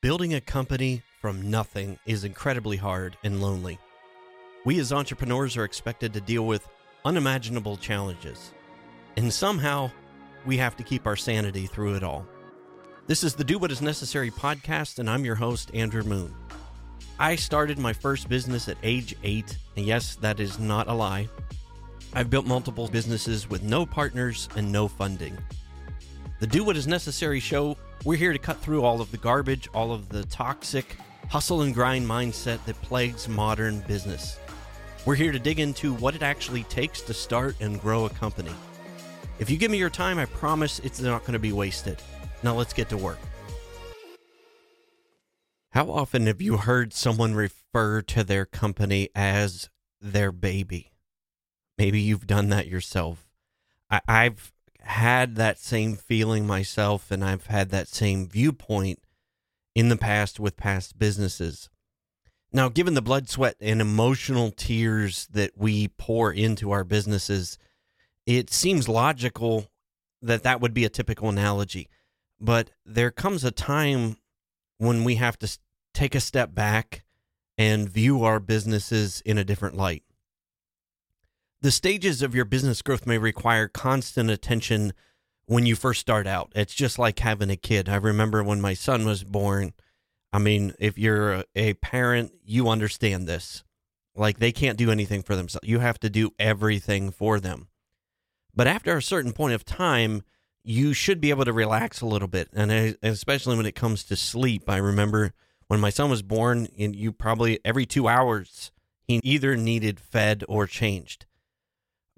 Building a company from nothing is incredibly hard and lonely. We as entrepreneurs are expected to deal with unimaginable challenges. And somehow, we have to keep our sanity through it all. This is the Do What Is Necessary podcast, and I'm your host, Andrew Moon. I started my first business at age eight, and yes, that is not a lie. I've built multiple businesses with no partners and no funding. The Do What Is Necessary show, we're here to cut through all of the garbage, all of the toxic hustle and grind mindset that plagues modern business. We're here to dig into what it actually takes to start and grow a company. If you give me your time, I promise it's not going to be wasted. Now let's get to work. How often have you heard someone refer to their company as their baby? Maybe you've done that yourself. I, have had that same feeling myself, and I've had that same viewpoint in the past with past businesses. Now, given the blood, sweat, and emotional tears that we pour into our businesses, it seems logical that that would be a typical analogy. But there comes a time when we have to take a step back and view our businesses in a different light. The stages of your business growth may require constant attention when you first start out. It's just like having a kid. I remember when my son was born. I mean, if you're a parent, you understand this. Like they can't do anything for themselves. You have to do everything for them. But after a certain point of time, you should be able to relax a little bit. And especially when it comes to sleep. I remember when my son was born, and you probably every two hours, he either needed fed or changed.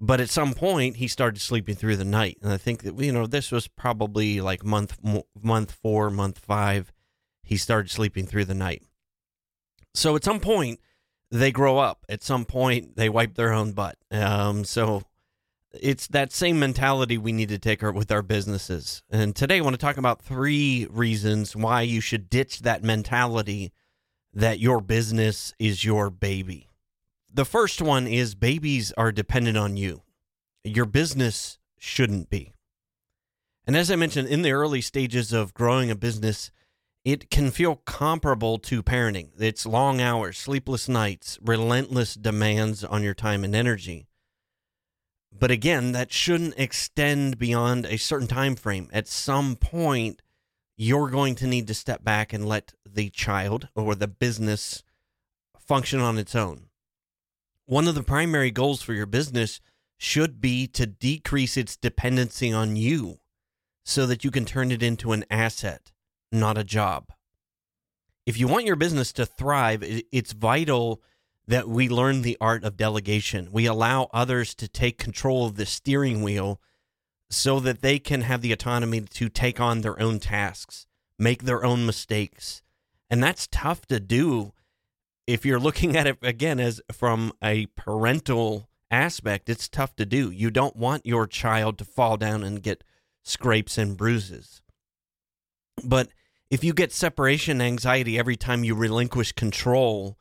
But at some point, he started sleeping through the night, and I think that you know this was probably like month month four, month five. He started sleeping through the night. So at some point, they grow up. At some point, they wipe their own butt. Um, so it's that same mentality we need to take with our businesses. And today, I want to talk about three reasons why you should ditch that mentality that your business is your baby. The first one is babies are dependent on you. Your business shouldn't be. And as I mentioned, in the early stages of growing a business, it can feel comparable to parenting. It's long hours, sleepless nights, relentless demands on your time and energy. But again, that shouldn't extend beyond a certain time frame. At some point, you're going to need to step back and let the child or the business function on its own one of the primary goals for your business should be to decrease its dependency on you so that you can turn it into an asset, not a job. If you want your business to thrive, it's vital that we learn the art of delegation. We allow others to take control of the steering wheel so that they can have the autonomy to take on their own tasks, make their own mistakes. And that's tough to do if you're looking at it again as from a parental aspect, it's tough to do. You don't want your child to fall down and get scrapes and bruises. But if you get separation anxiety every time you relinquish control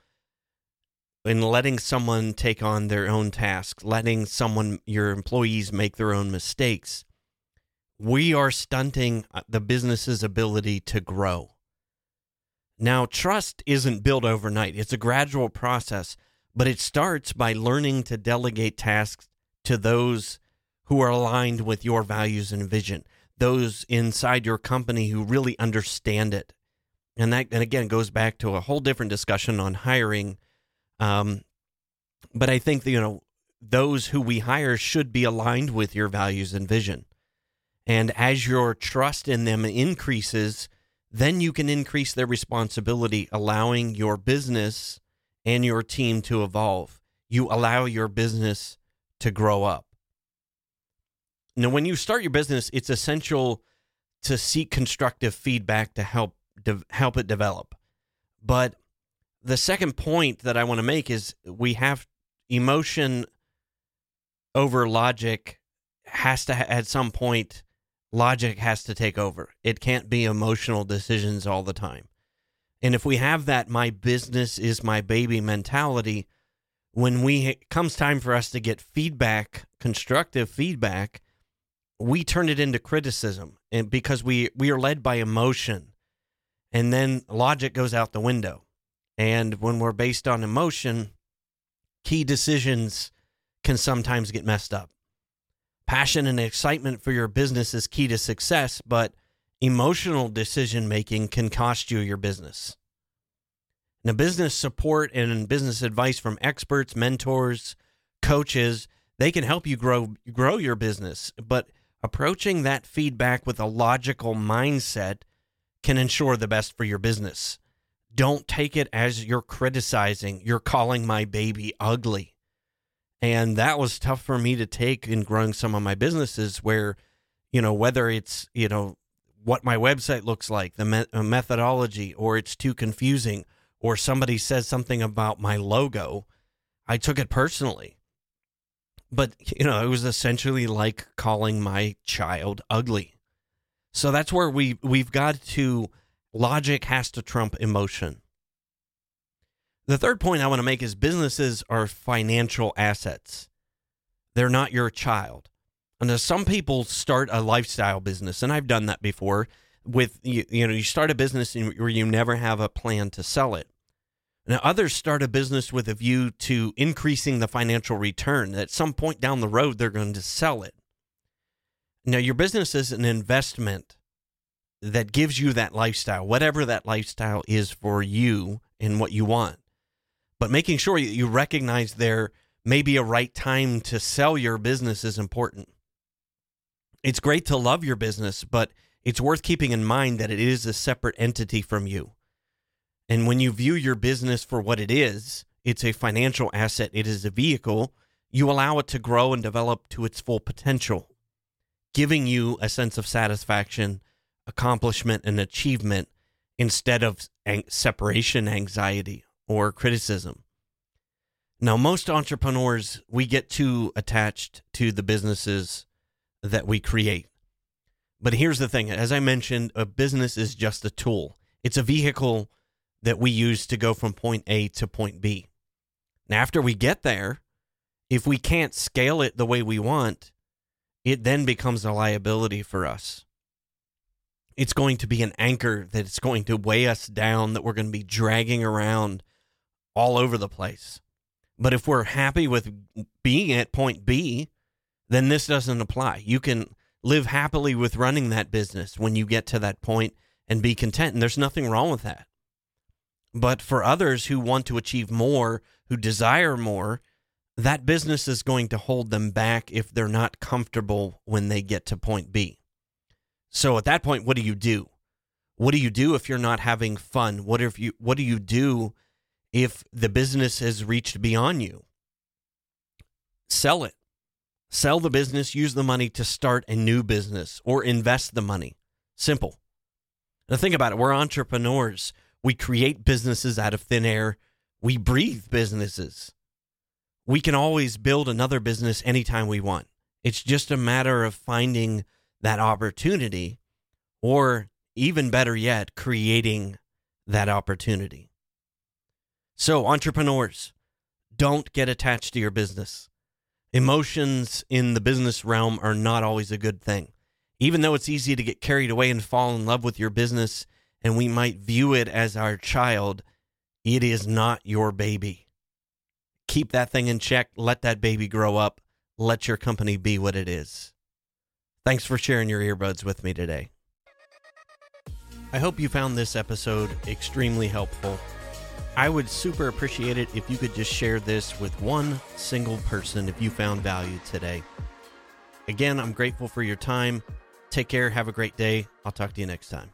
in letting someone take on their own tasks, letting someone, your employees, make their own mistakes, we are stunting uh, the business's ability to grow. Now, trust isn't built overnight, it's a gradual process, but it starts by learning to delegate tasks to those who are aligned with your values and vision, those inside your company who really understand it. And that, and again, goes back to a whole different discussion on hiring. Um, but I think, you know, those who we hire should be aligned with your values and vision. And as your trust in them increases, then you can increase their responsibility, allowing your business and your team to evolve. You allow your business to grow up. Now, when you start your business, it's essential to seek constructive feedback to help de- help it develop. But the second point that I want to make is we have emotion over logic has to ha- at some point logic has to take over. It can't be emotional decisions all the time. And if we have that my business is my baby mentality, when we comes time for us to get feedback, constructive feedback, we turn it into criticism and because we we are led by emotion. And then logic goes out the window. And when we're based on emotion, key decisions can sometimes get messed up. Passion and excitement for your business is key to success, but emotional decision making can cost you your business. Now, business support and business advice from experts, mentors, coaches, they can help you grow grow your business, but approaching that feedback with a logical mindset can ensure the best for your business. Don't take it as you're criticizing, you're calling my baby ugly. And that was tough for me to take in growing some of my businesses where, you know, whether it's, you know, what my website looks like, the me- uh, methodology, or it's too confusing, or somebody says something about my logo, I took it personally. But, you know, it was essentially like calling my child ugly. So that's where we we've got to logic has to trump emotion. The third point I want to make is businesses are financial assets. They're not your child. And some people start a lifestyle business, and I've done that before. With you, you know, you start a business where you never have a plan to sell it. Now, others start a business with a view to increasing the financial return. At some point down the road, they're going to sell it. Now, your business is an investment that gives you that lifestyle, whatever that lifestyle is for you and what you want. But making sure you recognize there may be a right time to sell your business is important. It's great to love your business, but it's worth keeping in mind that it is a separate entity from you. And when you view your business for what it is, it's a financial asset, it is a vehicle, you allow it to grow and develop to its full potential, giving you a sense of satisfaction accomplishment and achievement instead of separation anxiety or criticism. Now, most entrepreneurs, we get too attached to the businesses that we create. But here's the thing as I mentioned, a business is just a tool, it's a vehicle that we use to go from point A to point B. Now, after we get there, if we can't scale it the way we want, it then becomes a liability for us it's going to be an anchor that it's going to weigh us down, that we're going to be dragging around all over the place. But if we're happy with being at point B, then this doesn't apply. You can live happily with running that business when you get to that point and be content. And there's nothing wrong with that. But for others who want to achieve more, who desire more, that business is going to hold them back if they're not comfortable when they get to point B. So at that point, what do you do? What do you do if you're not having fun? What if you what do you do if the business has reached beyond you? Sell it. Sell the business, use the money to start a new business or invest the money. Simple. Now think about it. We're entrepreneurs. We create businesses out of thin air. We breathe businesses. We can always build another business anytime we want. It's just a matter of finding that opportunity, or even better yet, creating that opportunity. So, entrepreneurs, don't get attached to your business. Emotions in the business realm are not always a good thing. Even though it's easy to get carried away and fall in love with your business, and we might view it as our child, it is not your baby. Keep that thing in check. Let that baby grow up. Let your company be what it is. Thanks for sharing your earbuds with me today. I hope you found this episode extremely helpful. I would super appreciate it if you could just share this with one single person if you found value today. Again, I'm grateful for your time. Take care. Have a great day. I'll talk to you next time.